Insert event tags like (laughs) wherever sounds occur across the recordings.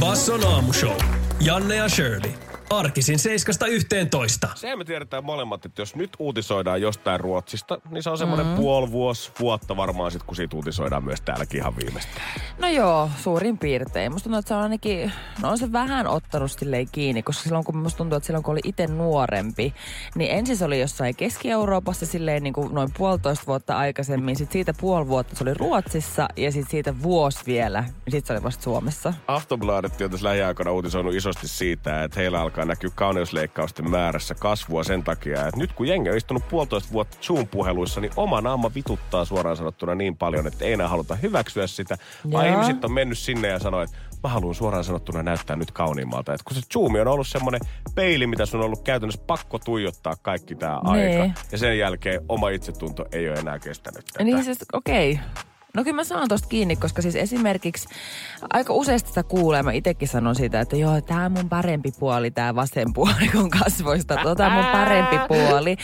Basson aamushow. Janne ja Shirley. Arkisin 7.11. Se me tiedetään molemmat, että jos nyt uutisoidaan jostain Ruotsista, niin se on semmoinen mm. puoli vuosi, vuotta varmaan sitten, kun siitä uutisoidaan myös täälläkin ihan viimeistään. No joo, suurin piirtein. Musta tuntuu, että se on ainakin, no on se vähän ottanut silleen kiinni, koska silloin kun musta tuntuu, että silloin kun oli itse nuorempi, niin ensin se oli jossain Keski-Euroopassa silleen niin kuin noin puolitoista vuotta aikaisemmin, sitten siitä puoli vuotta se oli Ruotsissa ja sitten siitä vuosi vielä, niin sitten se oli vasta Suomessa. Aftonbladet on tässä lähiaikoina uutisoinut isosti siitä, että heillä alkaa näkyä kauneusleikkausten määrässä kasvua sen takia, että nyt kun jengi on istunut puolitoista vuotta Zoom-puheluissa, niin oma naama vituttaa suoraan sanottuna niin paljon, että ei enää haluta hyväksyä sitä, vaan Joo. ihmiset on mennyt sinne ja sanoo, että mä haluan suoraan sanottuna näyttää nyt kauniimmalta. Että kun se Zoom on ollut semmoinen peili, mitä sun on ollut käytännössä pakko tuijottaa kaikki tämä Niin. aika. Ja sen jälkeen oma itsetunto ei ole enää kestänyt tätä. Niin siis, okei. Okay. No kyllä mä saan tosta kiinni, koska siis esimerkiksi aika useasti sitä kuulee, mä itekin sanon siitä, että joo, tää on mun parempi puoli, tää vasen puoli kun kasvoista, tota mun parempi puoli.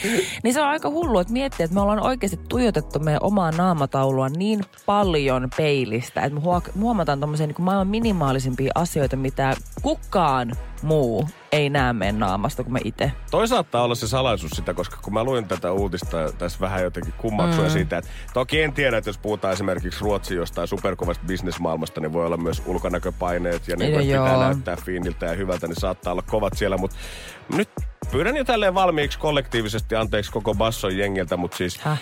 Niin se on aika hullu, että miettii, että me ollaan oikeasti tuijotettu meidän omaa naamataulua niin paljon peilistä, että me huo- huomataan tommosia niin maailman minimaalisimpia asioita, mitä kukaan muu ei näe meidän naamasta kuin me itse. Toi saattaa olla se salaisuus sitä, koska kun mä luin tätä uutista tässä vähän jotenkin kummaksua mm. siitä, että toki en tiedä, että jos puhutaan esimerkiksi Ruotsin jostain superkovasta bisnesmaailmasta, niin voi olla myös ulkonäköpaineet ja niin pitää näyttää fiiniltä ja hyvältä, niin saattaa olla kovat siellä, mutta nyt pyydän jo tälleen valmiiksi kollektiivisesti anteeksi koko basson jengiltä, mutta siis Häh?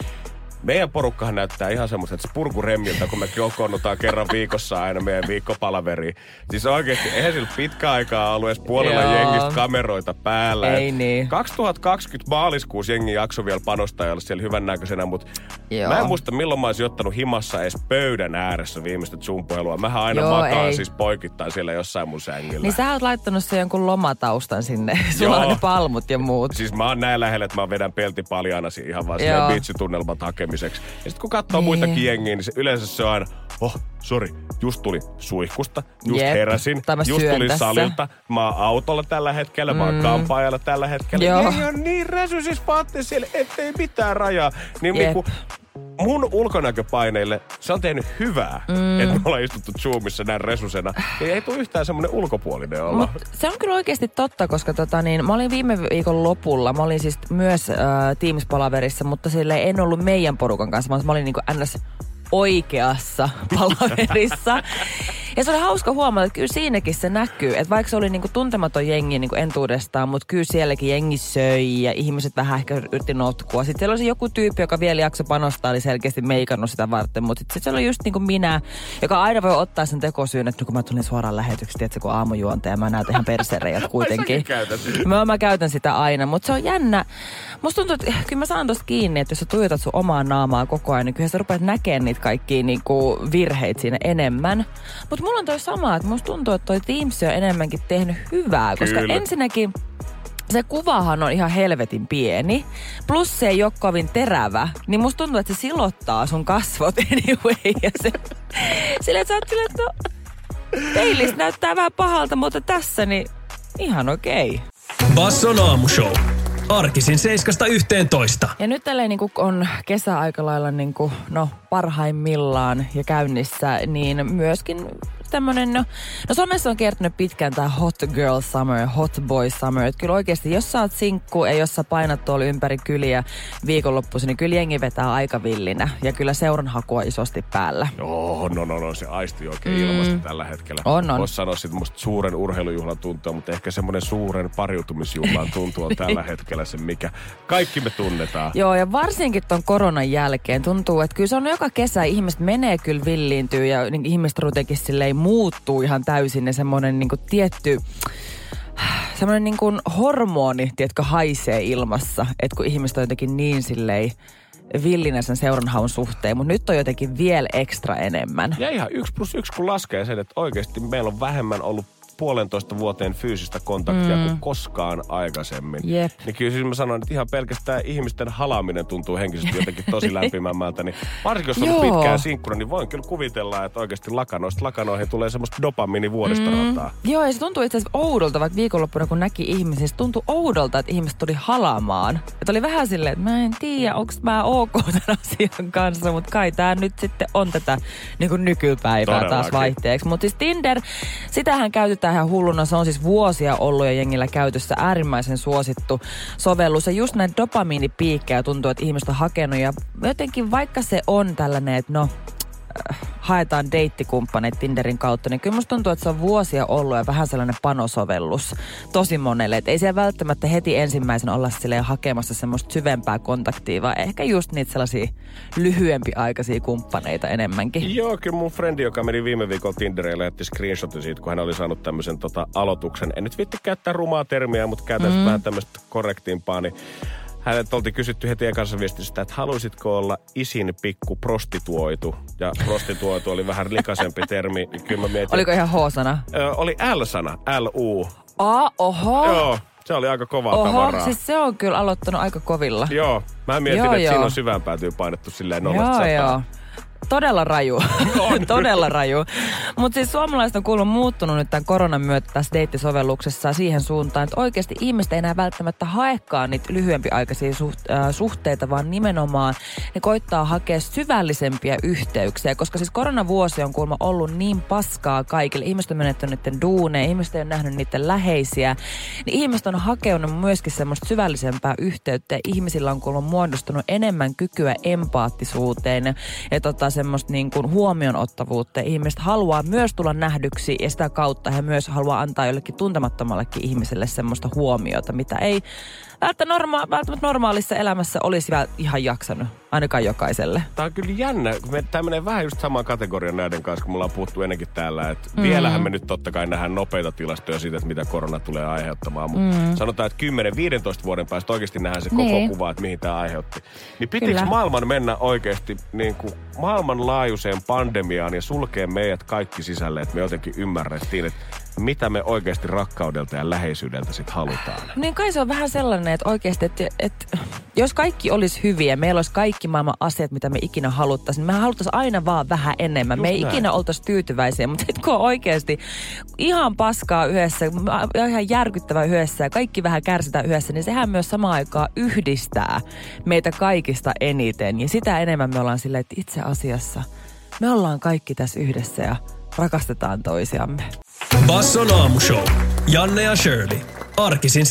Meidän porukkahan näyttää ihan semmoista, että se purkuremmiltä, kun me kokoonnutaan kerran viikossa aina meidän viikkopalaveriin. Siis oikeasti, eihän sillä pitkä aikaa ollut edes puolella Joo. jengistä kameroita päällä. Ei niin. 2020 maaliskuussa jengi jakso vielä panostaa ja olla siellä hyvännäköisenä, mutta Joo. mä en muista milloin mä olisin ottanut himassa edes pöydän ääressä viimeistä Zoom-puhelua. Mähän aina Joo, makaan ei. siis poikittain siellä jossain mun sängillä. Niin sä oot laittanut se jonkun lomataustan sinne. (laughs) Sulla on Joo. ne palmut ja muut. Siis mä oon näin lähellä, että mä vedän pelti paljaana si- ihan vaan Joo. silleen biitsitunnelman hakemiseksi. Ja sitten kun katsoo Niin. muitakin jengiä, niin se, yleensä se on aina, oh, sori, just tuli suihkusta, just Jep. heräsin, just tuli tässä. salilta, mä oon autolla tällä hetkellä, mä oon kampaajalla tällä hetkellä. Joo. Jengi on niin räsy vaatteessa siellä, ettei mitään rajaa. Niin Jep. niinku, mun ulkonäköpaineille se on tehnyt hyvää, mm. että me ollaan istuttu Zoomissa näin resusena. Niin ei tule yhtään semmoinen ulkopuolinen olla. Mut se on kyllä oikeasti totta, koska tota niin, mä olin viime viikon lopulla, mä olin siis myös äh, Teams-palaverissa, mutta sille en ollut meidän porukan kanssa, vaan mä olin niinku ns oikeassa palaverissa. Ja se oli hauska huomata, että kyllä siinäkin se näkyy, että vaikka se oli niinku tuntematon jengi niinku entuudestaan, mutta kyllä sielläkin jengi söi ja ihmiset vähän ehkä yritti notkua. Sitten siellä oli se joku tyyppi, joka vielä jakso panostaa, oli selkeästi meikannut sitä varten, mutta sitten se oli just niinku minä, joka aina voi ottaa sen tekosyyn, että no kun mä tulin suoraan lähetyksi, tiedätkö, kun aamujuontaja, mä näytän ihan persereijät (laughs) kuitenkin. Mä, mä käytän sitä aina, mutta se on jännä. Musta tuntuu, että kyllä mä saan tosta kiinni, että jos sä tuijotat sun omaa naamaa koko ajan, niin kyllä sä rupeat näkemään niitä kaikkia niinku virheitä siinä enemmän. Mutta mulla on toi sama, että musta tuntuu, että toi Teams on enemmänkin tehnyt hyvää, koska Kyllä. ensinnäkin se kuvahan on ihan helvetin pieni. Plus se ei ole kovin terävä. Niin musta tuntuu, että se silottaa sun kasvot (laughs) anyway. Ja se, sille, että sä oot silleen, että no, peilistä näyttää vähän pahalta, mutta tässä niin ihan okei. Okay. Basson aamushow. Arkisin 7.11. Ja nyt tälleen niin on kesäaika lailla niin kuin, no, parhaimmillaan ja käynnissä, niin myöskin tämmönen, no, no somessa on kertonut pitkään tämä hot girl summer, hot boy summer. Että kyllä oikeasti, jos sä oot sinkku ja jos sä painat tuolla ympäri kyliä viikonloppuisin, niin kyllä jengi vetää aika villinä. Ja kyllä seuranhaku on isosti päällä. Joo, no, no, no, se aisti oikein mm. ilmasta tällä hetkellä. On, on. Voisi sanoa sitten musta suuren urheilujuhlan tuntua, mutta ehkä semmoinen suuren pariutumisjuhlan tuntu on tällä (laughs) hetkellä se, mikä kaikki me tunnetaan. Joo, ja varsinkin ton koronan jälkeen tuntuu, että kyllä se on joka kesä, ihmiset menee kyllä villiintyy ja niin ihmiset rutenkin silleen muuttuu ihan täysin ja semmoinen niin tietty semmoinen niin kuin hormoni, tiedätkö, haisee ilmassa. Että kun ihmiset on jotenkin niin silleen villinä sen seuranhaun suhteen, mutta nyt on jotenkin vielä ekstra enemmän. Ja ihan yksi plus yksi, kun laskee sen, että oikeasti meillä on vähemmän ollut puolentoista vuoteen fyysistä kontaktia mm. kuin koskaan aikaisemmin. Jep. Niin kyllä siis mä sanon, että ihan pelkästään ihmisten halaaminen tuntuu henkisesti jotenkin tosi (laughs) lämpimämmältä. Niin varsinkin jos on ollut Joo. pitkään sinkkuna, niin voin kyllä kuvitella, että oikeasti lakanoista lakanoihin tulee semmoista dopamiini vuoristorataa. Joo, ja se tuntuu itse asiassa oudolta, vaikka viikonloppuna kun näki ihmisiä, se tuntui oudolta, että ihmiset tuli halaamaan. Että oli vähän silleen, että mä en tiedä, onko mä ok tämän asian kanssa, mutta kai tämä nyt sitten on tätä niin kuin nykypäivää taas Todellakin. vaihteeksi. Mutta siis Tinder, sitähän käytetään ihan hulluna. Se on siis vuosia ollut jo jengillä käytössä äärimmäisen suosittu sovellus. Ja just näitä dopamiinipiikkejä tuntuu, että ihmiset on hakenut. Ja jotenkin vaikka se on tällainen, että no haetaan deittikumppaneita Tinderin kautta, niin kyllä musta tuntuu, että se on vuosia ollut ja vähän sellainen panosovellus tosi monelle. Et ei siellä välttämättä heti ensimmäisen olla silleen hakemassa semmoista syvempää kontaktia, vaan ehkä just niitä sellaisia lyhyempiaikaisia kumppaneita enemmänkin. Joo, kyllä mun frendi, joka meni viime viikolla Tinderille, lähetti screenshotin siitä, kun hän oli saanut tämmöisen tota, aloituksen. En nyt vitti käyttää rumaa termiä, mutta käytän mm. vähän tämmöistä korrektimpaa, niin häneltä oltiin kysytty heti ekassa viestistä, että haluaisitko olla isin pikku prostituoitu? Ja prostituoitu oli vähän likaisempi termi. Kyllä mä mietin, Oliko ihan H-sana? Ö, oli L-sana, L-U. Aa, oho. Joo, se oli aika kovaa Oho, tavaraa. siis se on kyllä aloittanut aika kovilla. Joo, mä mietin, Joo, että joo. siinä on syvään päätyy painettu silleen nollasta Joo, sataan. joo. Todella raju. (laughs) (laughs) Todella raju. Mutta siis suomalaiset on kuulemma muuttunut nyt tämän koronan myötä tässä deittisovelluksessa siihen suuntaan, että oikeasti ihmiset ei enää välttämättä haekaan niitä lyhyempiaikaisia suht, äh, suhteita, vaan nimenomaan ne koittaa hakea syvällisempiä yhteyksiä, koska siis koronavuosi on kuulemma ollut niin paskaa kaikille. Ihmiset on menettänyt niiden duuneja, ihmiset ei ole nähnyt niiden läheisiä. Niin ihmiset on hakenut myöskin semmoista syvällisempää yhteyttä ja ihmisillä on kuulemma muodostunut enemmän kykyä empaattisuuteen ja tota, semmoista niin kuin huomioonottavuutta. Ihmiset haluaa myös tulla nähdyksi ja sitä kautta he myös haluaa antaa jollekin tuntemattomallekin ihmiselle semmoista huomiota, mitä ei välttämättä, norma- välttämättä normaalissa elämässä olisi ihan jaksanut, ainakaan jokaiselle. Tämä on kyllä jännä, kun me, tämä menee vähän just samaan kategorian näiden kanssa, kun me ollaan puhuttu ennenkin täällä, että mm. vielähän me nyt totta kai nähdään nopeita tilastoja siitä, että mitä korona tulee aiheuttamaan, mutta mm. sanotaan, että 10-15 vuoden päästä oikeasti nähdään se koko Niin. kuva, että mihin tämä aiheutti. Niin pitikö Kyllä. maailman mennä oikeasti niin kuin maailmanlaajuiseen pandemiaan ja sulkee meidät kaikki sisälle, että me jotenkin ymmärrettiin, että mitä me oikeasti rakkaudelta ja läheisyydeltä sitten halutaan. Niin kai se on vähän sellainen, että oikeasti, että, että jos kaikki olisi hyviä, meillä olisi kaikki maailman asiat, mitä me ikinä haluttaisiin, niin me haluttaisiin aina vaan vähän enemmän. Just me ei näin. ikinä oltaisi tyytyväisiä, mutta sitten kun on oikeasti ihan paskaa yhdessä, ihan järkyttävää yhdessä ja kaikki vähän kärsitään yhdessä, niin sehän myös samaan aikaan yhdistää meitä kaikista eniten. Ja sitä enemmän me ollaan silleen, että itse asiassa me ollaan kaikki tässä yhdessä ja rakastetaan toisiamme. Basson aamushow. Janne ja Shirley. Arkisin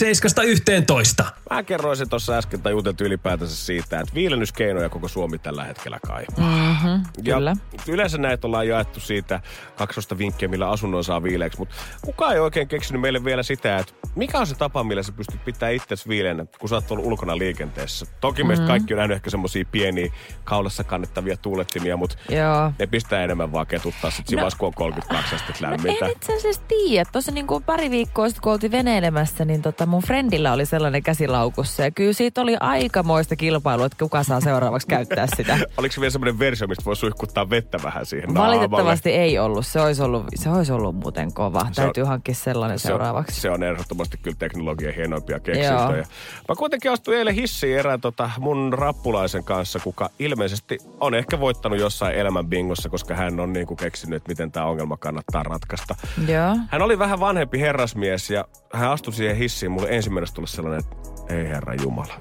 7.11. Mä kerroin sen tuossa äsken tai juteltiin ylipäätänsä siitä, että viilennyskeinoja koko Suomi tällä hetkellä kaipaa. Mm-hmm, Ja kyllä. yleensä näitä ollaan jaettu siitä kaksosta vinkkiä, millä asunnon saa viileäksi, mutta kukaan ei oikein keksinyt meille vielä sitä, että mikä on se tapa, millä sä pystyt pitämään itsesi viileänä, kun sä oot ollut ulkona liikenteessä. Toki meistä Mm-hmm. kaikki on nähnyt ehkä semmosia pieniä kaulassa kannettavia tuulettimia, mutta Joo. ne pistää enemmän vaan ketuttaa sit no, kun on 32 astetta No lämmintä. en itse asiassa tiedä. Tuossa niinku pari viikkoa sitten, kun oltiin veneilemässä, niin tota mun friendillä oli sellainen käsilaukussa. Ja kyllä siitä oli aikamoista kilpailua, että kuka saa seuraavaksi käyttää sitä. (laughs) Oliko se vielä semmoinen versio, mistä voi suihkuttaa vettä vähän siihen naamalle? Valitettavasti ei ollut. Se olisi ollut, se olisi ollut muuten kova. Se on- Täytyy hankkia sellainen se on, seuraavaksi. se on ehdottomasti kyllä teknologian hienoimpia Joo. keksintöjä. Mä kuitenkin astuin eilen hissiin erään tota mun rappulaisen kanssa, kuka ilmeisesti on ehkä voittanut jossain elämän bingossa, koska hän on niinku keksinyt, että miten tämä ongelma kannattaa ratkaista. Joo. Hän oli vähän vanhempi herrasmies ja hän astui siihen hissiin. Mulle ensimmäisenä tuli sellainen, että ei herra Jumala.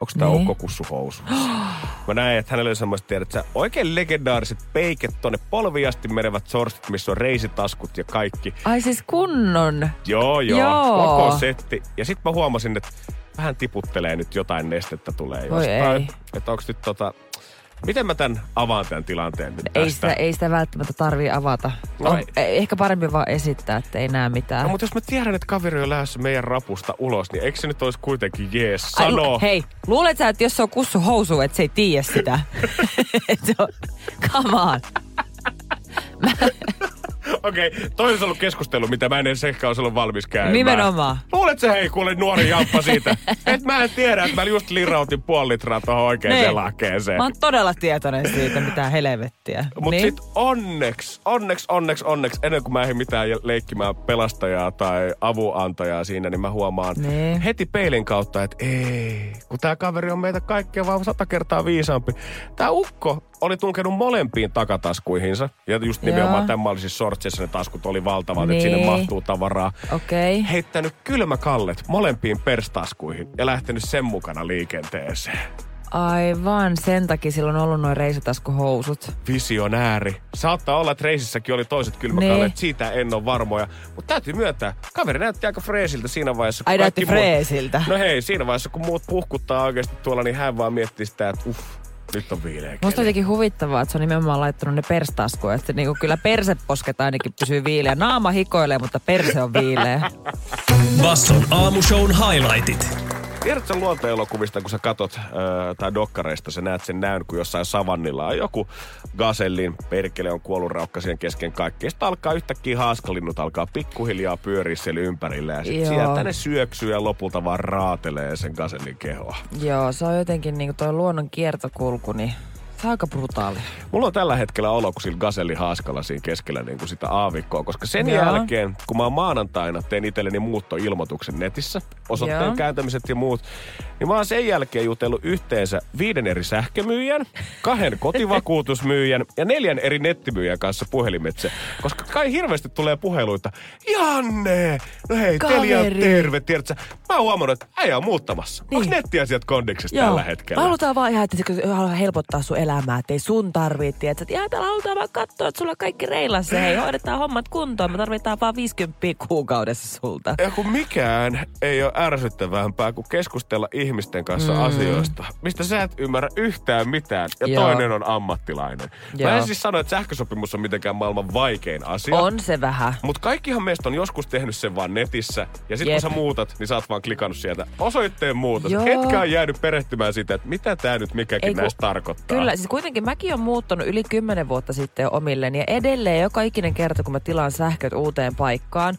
Onko tää Niin. Okko kussuhousu? (gasps) Mä näin, että hänellä oli semmoista, tiedät sä, oikein legendaariset peiket tonne polviasti menevät sorstit, missä on reisitaskut ja kaikki. Ai siis kunnon. Joo, joo. Joo. Koko setti. Ja sitten mä huomasin, että vähän tiputtelee nyt jotain nestettä tulee Voi jostain. Että onks nyt tota... Miten mä tän avaan tämän tilanteen nyt Ei tästä? sitä, ei sitä välttämättä tarvii avata. No on, ei. ehkä parempi vaan esittää, että ei näe mitään. No, mutta jos mä tiedän, että kaveri on lähdössä meidän rapusta ulos, niin eikö se nyt olisi kuitenkin jees Ai, sano? lu- hei, luulet sä, että jos se on kussu housu, että se ei tiedä sitä? (laughs) (laughs) Et se on, come on. (laughs) (laughs) Okei, okay, toi olisi ollut keskustelu, mitä mä en edes ehkä olisi ollut valmis käymään. Nimenomaan. Luulet sä hei, kuule nuori jamppa siitä. (laughs) Et mä en tiedä, että mä just lirautin puoli litraa tuohon oikeaan Niin. lahkeeseen. Mä oon todella tietoinen siitä, mitä helvettiä. Mutta Niin? sit onneksi, onneksi, onneksi, onneksi, ennen kuin mä ehdin mitään leikkimään pelastajaa tai avunantajaa siinä, niin mä huomaan Niin. heti peilin kautta, että ei, kun tää kaveri on meitä kaikkea vaan sata kertaa viisaampi. Tää ukko oli tunkenut molempiin takataskuihinsa. Ja just nimenomaan Joo. tämmallisissa sortsissa ne taskut oli valtavat, että Niin. sinne mahtuu tavaraa. Okei. Okay. Heittänyt kylmäkallet molempiin perstaskuihin ja lähtenyt sen mukana liikenteeseen. Aivan, sen takia silloin on ollut noin reisitaskuhousut. visionääri. Saattaa olla, että reisissäkin oli toiset kylmäkallet, Niin. siitä en ole varmoja. Mutta täytyy myöntää, kaveri näytti aika freesiltä siinä vaiheessa. kun Ai näytti kaikki muut- freesiltä. No hei, siinä vaiheessa kun muut puhkuttaa oikeasti tuolla, niin hän vaan miettii sitä, että uff, nyt on viileä Musta on jotenkin huvittavaa, että se on nimenomaan laittanut ne perstaskuja. Että niinku kyllä perseposket ainakin pysyy viileä. Naama hikoilee, mutta perse on viileä. Basson aamushown highlightit. Tiedätkö luontoelokuvista, kun sä katot äh, tai dokkareista, sä näet sen näyn, kun jossain savannilla on joku gasellin, perkele on kuollut raukka siihen kesken kaikkea. Sitten alkaa yhtäkkiä haaskalinnut, alkaa pikkuhiljaa pyöriä siellä ympärillä ja sit Joo. sieltä ne syöksyy ja lopulta vaan raatelee sen gasellin kehoa. Joo, se on jotenkin niinku toi luonnon kiertokulku, niin on aika brutaali. Mulla on tällä hetkellä olo kuin sillä gaselli haaskalla siinä keskellä niin kuin sitä aavikkoa, koska sen Joo. jälkeen, kun mä maanantaina tein itselleni muuttoilmoituksen netissä, osoitteen Joo. kääntämiset ja muut, niin mä oon sen jälkeen jutellut yhteensä viiden eri sähkömyyjän, kahden kotivakuutusmyyjän ja neljän eri nettimyyjän kanssa puhelimitse. Koska kai hirveästi tulee puheluita, Janne, no hei, Telia terve, tiedätkö? Mä oon huomannut, että äijä on muuttamassa. Niin. Onko nettiasiat kondiksessa tällä hetkellä? Halutaan vaan ihan, että kun haluaa helpottaa sun elämää, että ei sun tarvitse. Että ihan täällä halutaan vaan katsoa, että sulla on kaikki reilassa. Hei, hoidetaan hommat kuntoon. Me tarvitaan vaan 50 kuukaudessa sulta. Ja kun mikään ei ole ärsyttävämpää kuin keskustella ihmisten kanssa mm. asioista, mistä sä et ymmärrä yhtään mitään ja Joo. toinen on ammattilainen. Mä Joo. en siis sano, että sähkösopimus on mitenkään maailman vaikein asia. On se vähän. Mutta kaikkihan meistä on joskus tehnyt sen vaan netissä. Ja sitten kun sä muutat, niin sä oot vaan klikannut sieltä osoitteen muutos. Joo. Etkä on jäänyt perehtymään sitä, että mitä tää nyt mikäkin Ei, näistä tarkoittaa. Kyllä, siis kuitenkin mäkin on muuttanut yli 10 vuotta sitten jo omilleni. Ja edelleen joka ikinen kerta, kun mä tilaan sähköt uuteen paikkaan,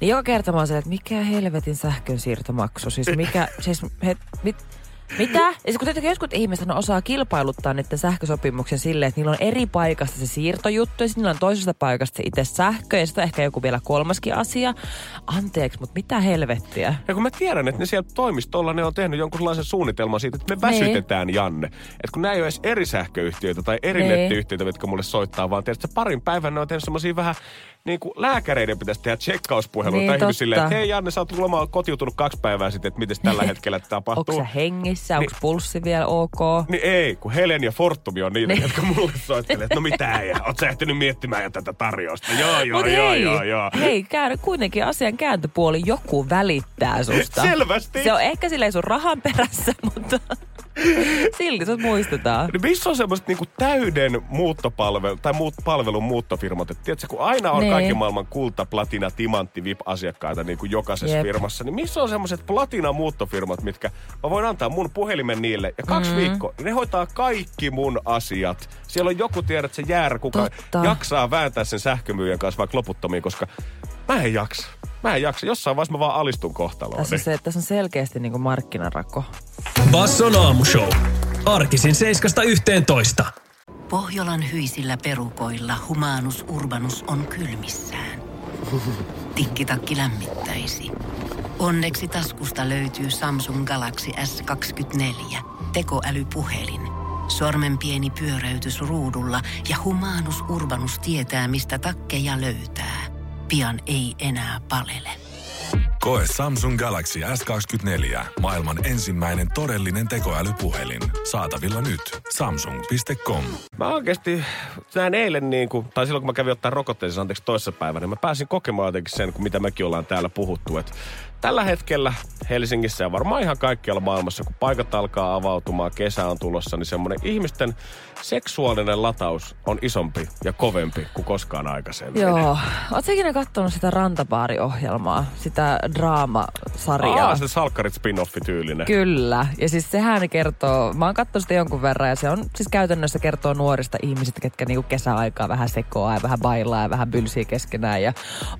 niin joka kerta mä oon se, että mikä helvetin sähkön siirtomaksu. Siis mikä, siis he, mit, mitä? Ja kun jotkut ihmiset osaa kilpailuttaa niiden sähkösopimuksen silleen, että niillä on eri paikasta se siirtojuttu ja sitten niillä on toisesta paikasta se itse sähkö ja sitten ehkä joku vielä kolmaskin asia. Anteeksi, mutta mitä helvettiä? Ja kun mä tiedän, että ne siellä toimistolla ne on tehnyt jonkunlaisen suunnitelman siitä, että me Niin. väsytetään Janne. Että kun nämä ei ole edes eri sähköyhtiöitä tai eri Niin. nettiyhtiöitä, jotka mulle soittaa, vaan tiedätkö, parin päivän ne on tehnyt semmoisia vähän niin kuin lääkäreiden pitäisi tehdä tsekkauspuheluita Niin, niin, totta. silleen, että hei Janne, sä oot lomaa kotiutunut kaksi päivää sitten, että miten tällä (laughs) hetkellä Onko tapahtuu. sä hengissä? Onko pulssi vielä ok? Niin ei, kun Helen ja Fortumi on niitä, Niin. jotka mulle soittelee, että no mitä (laughs) ei, oot sä ehtinyt miettimään jo tätä tarjousta? Joo, joo, Mut joo, hei, joo, joo. hei, käy, kuitenkin asian kääntöpuoli, joku välittää susta. Selvästi. Se on ehkä silleen sun rahan perässä, (laughs) mutta (laughs) silti sut muistetaan. Niin missä on semmoiset niinku täyden muuttopalvelu, tai muut, palvelun muuttofirmat? Et tiedätkö, kun aina on Niin. kaikki maailman kulta, platina, timantti, VIP-asiakkaita niin kuin jokaisessa Jep. firmassa, niin missä on semmoiset platina muuttofirmat, mitkä mä voin antaa mun puhelimen niille, ja kaksi mm. viikkoa, niin ne hoitaa kaikki mun asiat. Siellä on joku, tiedät, se jäärä, kuka Totta. jaksaa vääntää sen sähkömyyjän kanssa vaikka loputtomiin, koska mä en jaksa. Mä en jaksa. Jossain vaiheessa mä vaan alistun kohtaloon. Tässä on, se, tässä on selkeästi niinku markkinarako. Basson aamushow. Arkisin 7.11. Pohjolan hyisillä perukoilla humanus urbanus on kylmissään. Tikkitakki lämmittäisi. Onneksi taskusta löytyy Samsung Galaxy S24 tekoälypuhelin. Sormen pieni pyöräytys ruudulla ja humanus urbanus tietää, mistä takkeja löytää. Pian ei enää palele. Koe Samsung Galaxy S24. Maailman ensimmäinen todellinen tekoälypuhelin. Saatavilla nyt. Samsung.com. Mä oikeasti näin eilen niin kuin, tai silloin kun mä kävin ottaa rokotteen, siis anteeksi toisessa päivänä, niin mä pääsin kokemaan jotenkin sen, kun mitä mekin ollaan täällä puhuttu, että tällä hetkellä Helsingissä ja varmaan ihan kaikkialla maailmassa, kun paikat alkaa avautumaan, kesä on tulossa, niin semmoinen ihmisten seksuaalinen lataus on isompi ja kovempi kuin koskaan aikaisemmin. Joo. Oletko ikinä katsonut sitä Rantabaari-ohjelmaa? Sitä draamasarjaa? Aa, se salkkarit spin-offi tyylinen. Kyllä. Ja siis sehän kertoo, mä oon katsonut sitä jonkun verran ja se on siis käytännössä kertoo nuorista ihmisistä, ketkä niinku kesäaikaa vähän sekoaa ja vähän bailaa ja vähän bylsii keskenään ja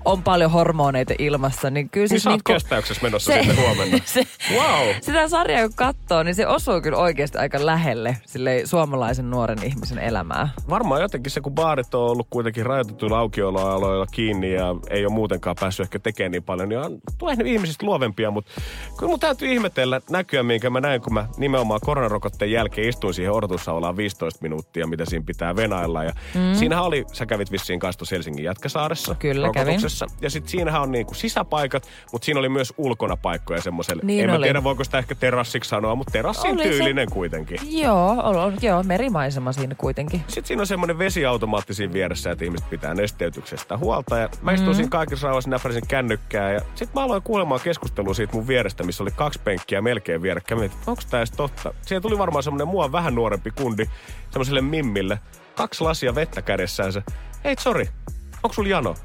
on paljon hormoneita ilmassa. Niin kyllä siis niin kestäyksessä menossa se, sinne huomenna. (laughs) se, wow. Sitä sarjaa kun katsoo, niin se osuu kyllä oikeasti aika lähelle sille suomalaisen nuoren ihmisen elämää. Varmaan jotenkin se, kun baarit on ollut kuitenkin rajoitetuilla aukioloaloilla kiinni ja ei ole muutenkaan päässyt ehkä tekemään niin paljon, niin on tullut ihmisistä luovempia, mutta kyllä mun täytyy ihmetellä näkyä, minkä mä näin, kun mä nimenomaan koronarokotteen jälkeen istuin siihen odotussaulaan 15 minuuttia, mitä siinä pitää venailla. Ja mm. siinähän oli, sä kävit vissiin kanssa Helsingin Jätkäsaaressa Kyllä. Kävin. Ja sitten siinähän on niinku sisäpaikat, mutta siinä oli myös ulkona paikkoja semmoiselle. Niin en oli. mä tiedä, voiko sitä ehkä terassiksi sanoa, mutta terassin Oli se- tyylinen kuitenkin. Joo, on, joo, merimaisema siinä kuitenkin. Sitten siinä on semmoinen vesiautomaatti siinä vieressä, että ihmiset pitää nesteytyksestä huolta. Ja mä istuin mm. siinä kaikissa rauhassa, näppärisin kännykkää. Ja sitten mä aloin kuulemaan keskustelua siitä mun vierestä, missä oli kaksi penkkiä melkein vierekkäin. Mietin, onko tää edes totta? Siihen tuli varmaan semmoinen mua vähän nuorempi kundi, semmoiselle mimmille. Kaksi lasia vettä kädessään se. Hei, sorry, onko sulla jano?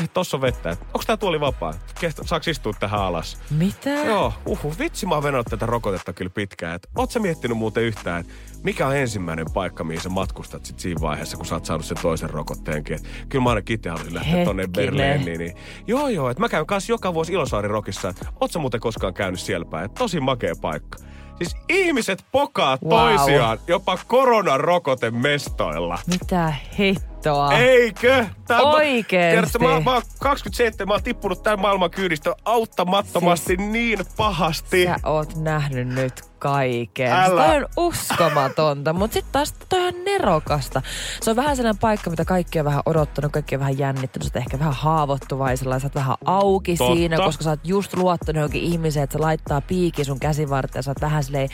Ei, tossa on vettä. Onko tää tuoli vapaa? Kestä, saaks istua tähän alas? Mitä? Joo, uhu, vitsi mä oon venannut tätä rokotetta kyllä pitkään. Et, oot sä miettinyt muuten yhtään, että mikä on ensimmäinen paikka, mihin sä matkustat sit siinä vaiheessa, kun sä oot saanut sen toisen rokotteenkin. Et, kyllä mä ainakin itse haluaisin lähteä tonne. Berliiniin. Niin, joo, joo, että mä käyn kanssa joka vuosi Ilosaari Rokissa. Et, oot sä muuten koskaan käynyt siellä päin? Et, tosi makea paikka. Siis ihmiset pokaa Wow. toisiaan jopa koronarokote mestoilla. Mitä hittoa? Eikö? Tää, Oikeesti? Tiedätkö, mä, mä oon 27, mä oon tippunut tämän maailman kyydistä auttamattomasti siis, niin pahasti. Sä oot nähnyt nyt kaiken. Älä. Älä. Toi on uskomatonta, mutta sitten taas toi on nerokasta. Se on vähän sellainen paikka, mitä kaikki on vähän odottanut, kaikki on vähän jännittänyt. Sä ehkä vähän haavoittuvaisella, sä oot vähän auki Totta. siinä, koska sä oot just luottanut johonkin ihmiseen, että se laittaa piiki sun käsivarteen. Sä oot vähän silleen,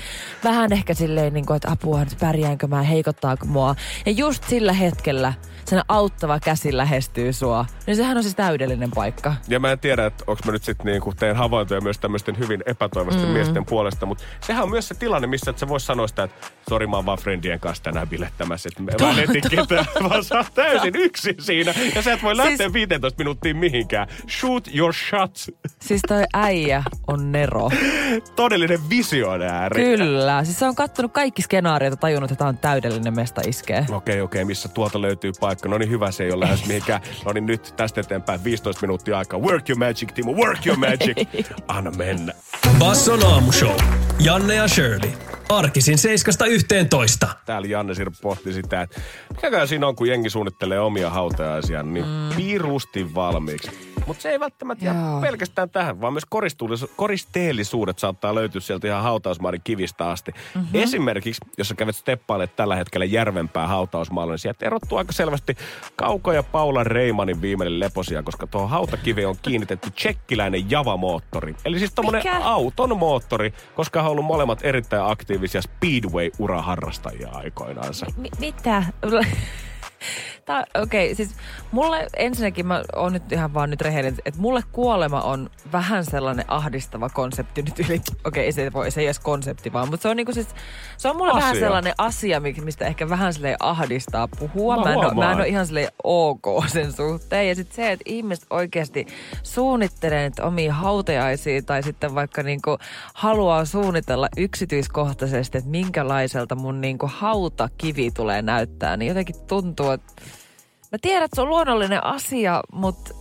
vähän ehkä silleen, niin kuin, että apua, nyt pärjäänkö mä, heikottaako mua. Ja just sillä hetkellä sen auttava käsi lähestyy sua. Niin sehän on siis täydellinen paikka. Ja mä en tiedä, että onko mä nyt sitten niinku teen havaintoja myös tämmöisten hyvin epätoivoisten mm. miesten puolesta, mutta sehän on myös se tilanne, missä et sä vois sanoa sitä, että sori mä oon vaan friendien kanssa tänään bilettämässä, että mä en etin ketään, vaan sä oot täysin yksin siinä. Ja sä et voi lähteä Siis- 15 minuuttiin mihinkään. Shoot your shot. Siis toi äijä on Nero. Todellinen visionääri. Kyllä. Siis se on kattonut kaikki skenaariot ja tajunnut, että tämä on täydellinen mesta iskee. Okei, okei, missä tuolta löytyy paikka. No niin hyvä, se ei ole lähes mihinkään. No niin nyt tästä eteenpäin 15 minuuttia aikaa. Work your magic, Timo, work your magic. (laughs) Anna mennä. Basson aamushow. Janne ja Shirley. Arkisin 7.11. Täällä Janne Sirp pohti sitä, että mikäkään siinä on, kun jengi suunnittelee omia hautajaisia, niin mm. pirusti valmiiksi. Mutta se ei välttämättä jää pelkästään tähän, vaan myös koristeellisuudet saattaa löytyä sieltä ihan hautausmaarin kivistä asti. Mm-hmm. Esimerkiksi, jos sä kävet steppailemaan tällä hetkellä järvempää hautausmaalla, niin sieltä erottuu aika selvästi Kauko ja Paula Reimanin viimeinen leposia, koska tuohon hautakiveen on kiinnitetty tsekkiläinen Java-moottori. Eli siis tommonen Mikä? auton moottori, koska he on ollut molemmat erittäin aktiivisia Speedway-uraharrastajia aikoinaansa. Mi- mitä? (laughs) (laughs) Okei, okay, siis mulle ensinnäkin mä oon nyt ihan vaan nyt rehellinen, että mulle kuolema on vähän sellainen ahdistava konsepti nyt yli. (laughs) Okei, okay, se, voi, se ei edes konsepti vaan, mutta se on niinku siis, se on mulle Asia. vähän sellainen asia, mi- mistä ehkä vähän silleen ahdistaa puhua. Mä Mä, en, oo, mä en ole ihan silleen ok (laughs) sen suhteen. Ja sitten se, että ihmiset oikeasti suunnittelee nyt omia hautajaisia tai sitten vaikka niinku haluaa suunnitella yksityiskohtaisesti, että minkälaiselta mun niinku hautakivi tulee näyttää, niin jotenkin tuntuu, että mä tiedän, että se on luonnollinen asia, mutta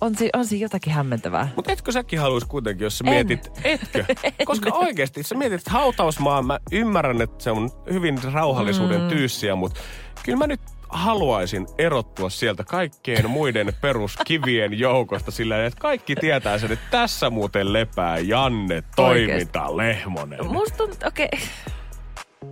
on, si- on siinä jotakin hämmentävää. Mutta etkö säkin haluaisi kuitenkin, jos sä En. mietit, etkö? (laughs) Koska oikeasti, sä mietit että hautausmaa, mä ymmärrän, että se on hyvin rauhallisuuden mm. tyyssiä, mutta kyllä mä nyt haluaisin erottua sieltä kaikkien (laughs) muiden peruskivien joukosta sillä että kaikki tietää sen, että tässä muuten lepää Janne Toiminta Lehmonen. Musta tuntuu, okei. Okay.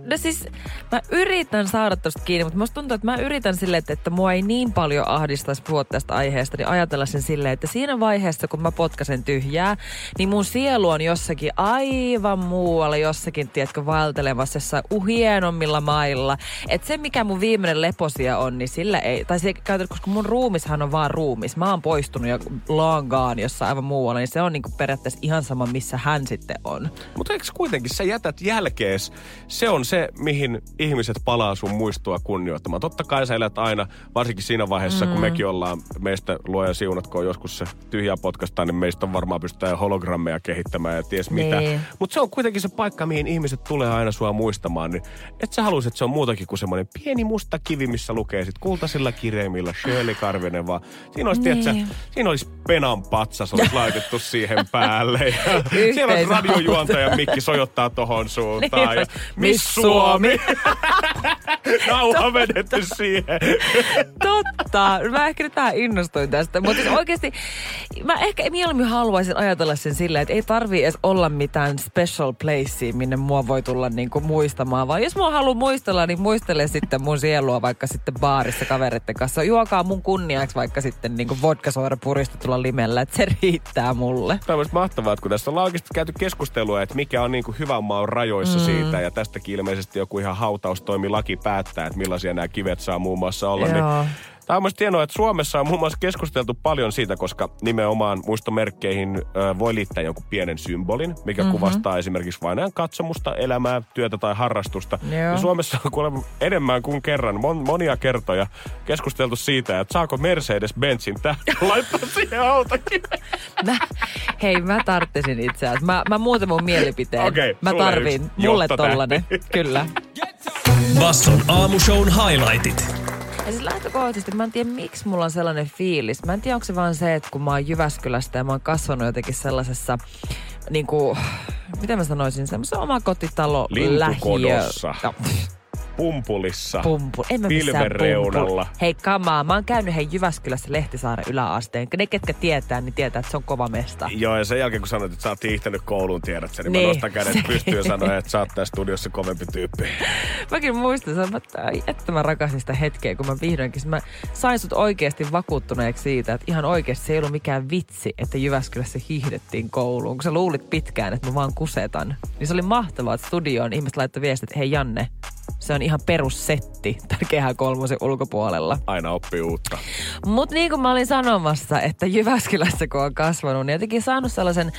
No siis mä yritän saada tosta kiinni, mutta musta tuntuu, että mä yritän silleen, että, että mua ei niin paljon ahdistaisi puhua tästä aiheesta, niin ajatella sen silleen, että siinä vaiheessa, kun mä potkasen tyhjää, niin mun sielu on jossakin aivan muualla, jossakin, tiedätkö, vaeltelemassa jossain hienommilla mailla. Että se, mikä mun viimeinen leposia on, niin sillä ei, tai se käytetään, koska mun ruumishan on vaan ruumis. Mä oon poistunut jo langaan jossain aivan muualla, niin se on niinku periaatteessa ihan sama, missä hän sitten on. Mutta eikö kuitenkin sä jätät jälkees, se on se, mihin ihmiset palaa sun muistoa kunnioittamaan. Totta kai sä elät aina, varsinkin siinä vaiheessa, mm. kun mekin ollaan, meistä luoja siunatkoon joskus se tyhjää podcastaa, niin meistä on varmaan pystytään hologrammeja kehittämään ja ties mitä. Niin. Mutta se on kuitenkin se paikka, mihin ihmiset tulee aina sua muistamaan. Niin et sä haluaisit, että se on muutakin kuin semmoinen pieni musta kivi, missä lukee sit kultaisilla kireimillä Shirley Karvinen, vaan siinä olisi, Niin. tiedätkö, siinä olisi penan patsas olisi laitettu siihen päälle. (laughs) Ja siellä Yhteisauto. radiojuontaja Mikki sojottaa tohon suuntaan. Niin, ja Miss Suomi. (laughs) Nauha vedetty siihen. Totta. Mä ehkä nyt vähän innostuin tästä. Mutta siis oikeasti mä ehkä mieluummin haluaisin ajatella sen silleen, että ei tarvii edes olla mitään special placea, minne mua voi tulla niinku muistamaan. Vaan jos mua haluaa muistella, niin muistele sitten mun sielua vaikka sitten baarissa kavereiden kanssa. Juokaa mun kunniaksi vaikka sitten niinku vodkasoira puristetulla limellä, että se riittää mulle. Tämä olisi mahtavaa, että kun tässä ollaan oikeasti käyty keskustelua, että mikä on niin kuin hyvän maan rajoissa mm. siitä, ja tästäkin ilmeisesti joku ihan hautaustoimilaki päättää, että millaisia nämä kivet saa muun muassa olla. Niin Joo. Tämä on myös hienoa, että Suomessa on muun muassa keskusteltu paljon siitä, koska nimenomaan muistomerkkeihin voi liittää jonkun pienen symbolin, mikä mm-hmm. kuvastaa esimerkiksi vain ajan katsomusta, elämää, työtä tai harrastusta. Joo. Ja Suomessa on kuulemma enemmän kuin kerran, mon, monia kertoja keskusteltu siitä, että saako Mercedes-Benzin tähden (laughs) laittaa siihen autokiveen. Mä, hei, mä tarttisin itse asiassa. Mä, mä muutan mun mielipiteen. Okei, mä yksi Mulle tollanen. Kyllä. Basson aamushown highlightit. Ja siis lähtökohtaisesti mä en tiedä, miksi mulla on sellainen fiilis. Mä en tiedä, onko se vaan se, että kun mä oon Jyväskylästä ja mä oon kasvanut jotenkin sellaisessa, niin kuin, miten mä sanoisin, semmoisessa omakotitalo lähiö. No, Pumpulissa. pumpu. En mä missään reunalla. Hei kamaa, mä oon käynyt hei Jyväskylässä Lehtisaaren yläasteen. Ne, ketkä tietää, niin tietää, että se on kova mesta. Joo, ja sen jälkeen kun sanoit, että sä oot hiihtänyt kouluun, tiedät sen, niin, niin mä nostan kädet se- pystyyn ja sanon, että sä oot tässä studiossa kovempi tyyppi. (laughs) Mäkin muistan, että, että mä rakastin sitä hetkeä, kun mä vihdoinkin, mä sain sut oikeasti vakuuttuneeksi siitä, että ihan oikeasti se ei ollut mikään vitsi, että Jyväskylässä hiihdettiin kouluun. Kun sä luulit pitkään, että mä vaan kusetan. Niin se oli mahtavaa, että studioon ihmiset laittoi viestit, että hei Janne, se on ihan perussetti (laughs) tämän kehä kolmosen ulkopuolella. Aina oppii uutta. Mutta niin kuin mä olin sanomassa, että Jyväskylässä kun on kasvanut, niin jotenkin saanut sellaisen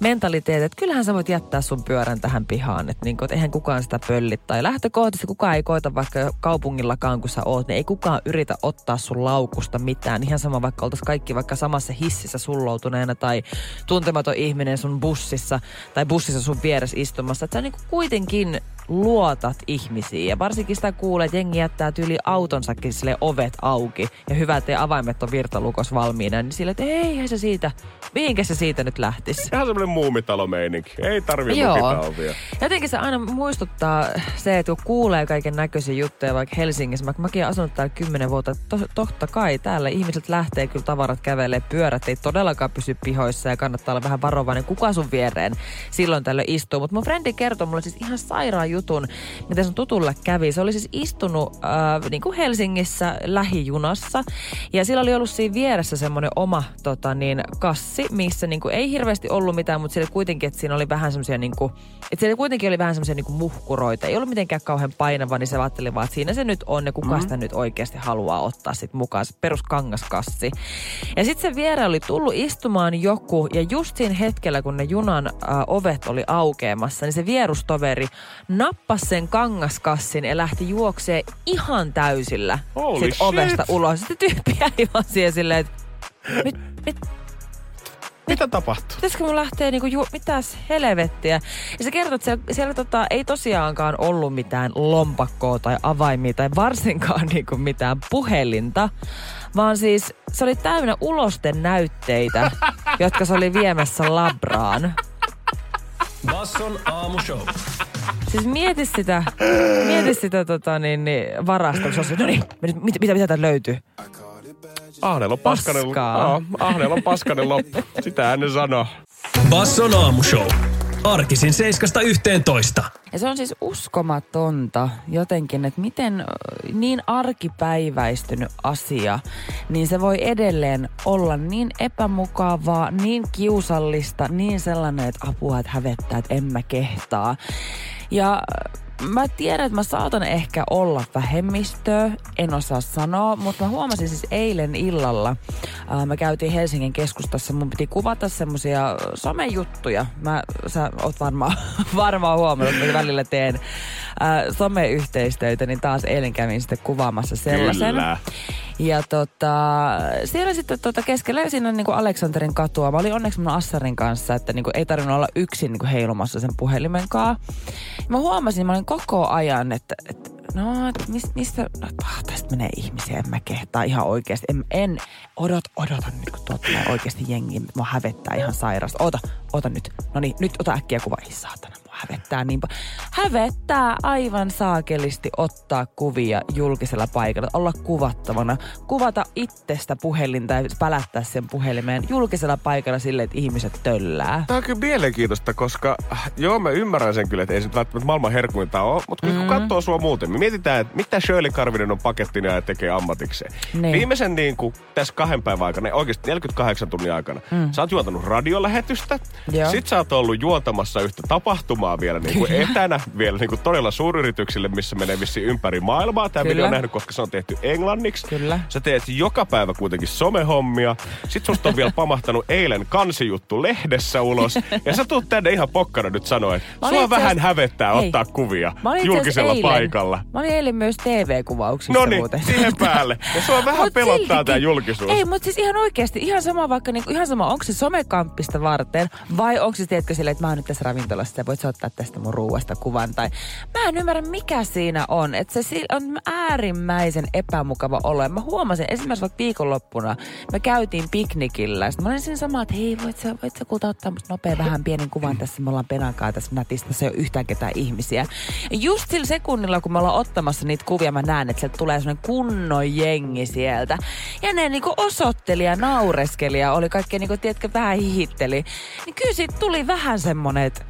mentaliteetin, että kyllähän sä voit jättää sun pyörän tähän pihaan. Että niin eihän kukaan sitä pölli. Tai lähtökohtaisesti kukaan ei koita vaikka kaupungillakaan, kun sä oot, niin ei kukaan yritä ottaa sun laukusta mitään. Ihan sama vaikka oltaisiin kaikki vaikka samassa hississä sulloutuneena tai tuntematon ihminen sun bussissa tai bussissa sun vieressä istumassa. Että sä niin kuitenkin luotat ihmisiin. Ja varsinkin sitä kuulee, että jengi jättää tyyli autonsakin sille ovet auki. Ja hyvä, että avaimet on virtalukos valmiina. Niin sille, että ei se siitä, mihinkä se siitä nyt lähtisi. Ihan semmoinen muumitalomeininki. Ei tarvi lukita ovia. Jotenkin se aina muistuttaa se, että kun kuulee kaiken näköisiä juttuja vaikka Helsingissä. Mä, mäkin olen asunut täällä kymmenen vuotta. To, totta kai täällä ihmiset lähtee kyllä tavarat kävelee. Pyörät ei todellakaan pysy pihoissa ja kannattaa olla vähän varovainen. Kuka sun viereen silloin tällöin istuu. Mutta mun frendi kertoi mulle siis ihan sairaan jutun, mitä sun tutulle kävi. Se oli siis istunut äh, niin kuin Helsingissä lähijunassa. Ja sillä oli ollut siinä vieressä semmoinen oma tota, niin, kassi, missä niin kuin, ei hirveästi ollut mitään, mutta siellä kuitenkin, että siinä oli vähän semmoisia niin kuin, että siellä kuitenkin oli vähän semmoisia niin kuin muhkuroita. Ei ollut mitenkään kauhean painava, niin se ajatteli vaan, että siinä se nyt on ja kuka mm. sitä nyt oikeasti haluaa ottaa sit mukaan. Se perus kangaskassi. Ja sitten se viereen oli tullut istumaan joku ja just siinä hetkellä, kun ne junan äh, ovet oli aukeamassa, niin se vierustoveri nappasi sen kangaskassin ja lähti juoksee ihan täysillä Holy sit shit. ovesta ulos. Sitten tyyppi jäi vaan siihen silleen, että mit, mit, Mitä tapahtuu? pitäisikö mun lähteä niinku, ju, mitäs helvettiä. Ja se kertoo, että siellä, siellä tota, ei tosiaankaan ollut mitään lompakkoa tai avaimia tai varsinkaan niinku mitään puhelinta, vaan siis se oli täynnä ulosten näytteitä, (laughs) jotka se oli viemässä labraan. Basson aamushow. Siis mieti sitä, mieti sitä tota, niin, niin, varastoa. Se on se, no niin, mitä, mitä, mitä täältä löytyy? Ahnel on paskanen, Paskaa. Joo, Ahnel on paskanen loppu. Sitä ennen sanoo. Basson aamushow. Arkisin 7.11. Ja se on siis uskomatonta jotenkin, että miten niin arkipäiväistynyt asia, niin se voi edelleen olla niin epämukavaa, niin kiusallista, niin sellainen, että apua, että hävettää, että en mä kehtaa. Ja mä tiedän, että mä saatan ehkä olla vähemmistöä, en osaa sanoa, mutta mä huomasin siis eilen illalla, ää, mä käytiin Helsingin keskustassa, mun piti kuvata semmosia somejuttuja. Mä, sä oot varmaan, (laughs) varmaan huomannut, että välillä teen ää, someyhteistöitä, niin taas eilen kävin sitten kuvaamassa sellaisen. Kyllä. Ja tota, siellä sitten tota keskellä siinä niin kuin Aleksanterin katua. Mä olin onneksi mun Assarin kanssa, että niin kuin ei tarvinnut olla yksin niin kuin heilumassa sen puhelimen kanssa. Mä huomasin, mä olin koko ajan, että, että no, että mis, mistä, no, ah, tästä menee ihmisiä, en mä kehtaa ihan oikeasti. En, en odot, odotan nyt, kun tulee oikeasti jengi, mua hävettää ihan sairasta. Ota, ota nyt. No niin, nyt ota äkkiä kuva. Ei saatana, hävettää niin paljon. Hävettää aivan saakelisti ottaa kuvia julkisella paikalla, olla kuvattavana, kuvata itsestä puhelinta ja pälättää sen puhelimeen julkisella paikalla silleen, että ihmiset töllää. Tämä on kyllä mielenkiintoista, koska äh, joo, mä ymmärrän sen kyllä, että ei se välttämättä maailman herkuinta ole, mutta kun mm. katsoo sua muuten, me mietitään, että mitä Shirley Karvinen on pakettina ja tekee ammatikseen. Niin. Viimeisen niin kuin, tässä kahden päivän aikana, oikeasti 48 tunnin aikana, mm. sä oot juontanut radiolähetystä, Joo. sit sä oot ollut juontamassa yhtä tapahtumaa vielä niin kuin etänä, vielä niin kuin todella suuryrityksille, missä menee vissiin ympäri maailmaa. Tämä video on nähnyt, koska se on tehty englanniksi. Kyllä. Sä teet joka päivä kuitenkin somehommia. Sit susta on vielä (laughs) pamahtanut eilen kansijuttu lehdessä ulos. Ja sä tuut tänne ihan pokkana nyt sanoa, että sua vähän hävettää Hei. ottaa kuvia julkisella eilen, paikalla. Mä olin eilen myös TV-kuvauksissa No niin, siihen (laughs) päälle. Ja sua vähän Mut pelottaa siltikin- tää julkisuus. Ei, mutta siis ihan oikeasti, ihan sama vaikka, niinku, ihan sama, onko se somekamppista varten vai onko se, tiedätkö, silleen, että mä oon nyt tässä ravintolassa ja voit sä ottaa tästä mun ruuasta kuvan. Tai mä en ymmärrä, mikä siinä on. Että se on äärimmäisen epämukava olo. Mä huomasin esimerkiksi vaikka viikonloppuna, me käytiin piknikillä. Sitten mä olin siinä sama, että hei, voit sä, voit sä kulta ottaa musta nopea vähän pienen kuvan tässä. Me ollaan penankaa tässä nätistä, se ei ole yhtään ketään ihmisiä. Ja just sillä sekunnilla, kun me ollaan ottamassa niitä kuvia, mä näen, että sieltä tulee semmoinen kunnon jengi sieltä. Ja ne niinku osoitteli ja naureskeli ja oli kaikkea niinku, tiedätkö, vähän hihitteli. Niin kyllä siitä tuli vähän semmonen, että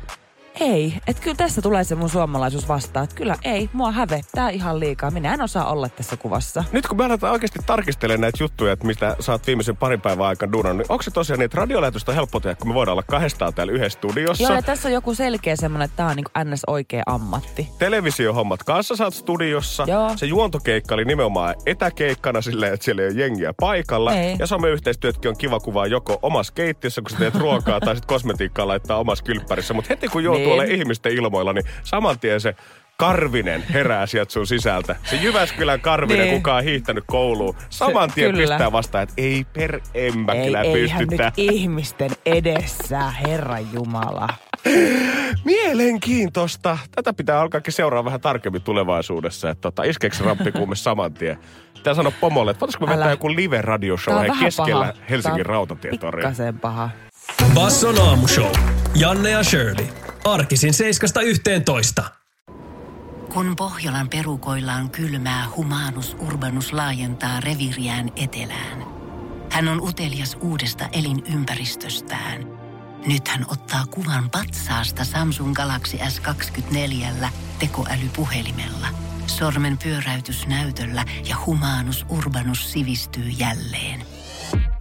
ei, että kyllä tässä tulee se mun suomalaisuus vastaan. Että kyllä ei, mua hävettää ihan liikaa. Minä en osaa olla tässä kuvassa. Nyt kun me aletaan oikeasti tarkistelemaan näitä juttuja, että mitä sä oot viimeisen parin päivän aikana duunannut, niin onko se tosiaan niin, että radiolähetystä on helppo tehdä, kun me voidaan olla kahdestaan täällä yhdessä studiossa? Joo, ja tässä on joku selkeä semmonen, että tää on niinku ns. oikea ammatti. televisiohommat kanssa oot studiossa. Joo. Se juontokeikka oli nimenomaan etäkeikkana silleen, että siellä ei ole jengiä paikalla. Ei. Ja someyhteistyötkin on kiva kuvaa joko omassa keittiössä, kun sä teet ruokaa, tai sitten kosmetiikkaa laittaa omassa kylppärissä. Mutta heti kun joutuu Niin. olemaan ihmisten ilmoilla, niin saman tien se Karvinen herää sieltä sun sisältä. Se Jyväskylän Karvinen, Niin. kuka on hiihtänyt kouluun, saman tien kyllä. pistää vastaan, että ei per emmä Ei, kyllä eihän nyt pystytä. ihmisten edessä, Herra Jumala. Mielenkiintoista. Tätä pitää alkaakin seuraa vähän tarkemmin tulevaisuudessa. Että tota, iskeekö se rampikuume saman tien? Pitää sanoa pomolle, että voitaisiko me vetää joku live-radioshow keskellä paha. Helsingin rautatietoria. Pikkasen paha. Basson aamushow. Janne ja Shirley. Arkisin 7.11. Kun Pohjolan perukoillaan kylmää, humanus urbanus laajentaa reviriään etelään. Hän on utelias uudesta elinympäristöstään. Nyt hän ottaa kuvan patsaasta Samsung Galaxy S24 tekoälypuhelimella. Sormen pyöräytys näytöllä ja humanus urbanus sivistyy jälleen.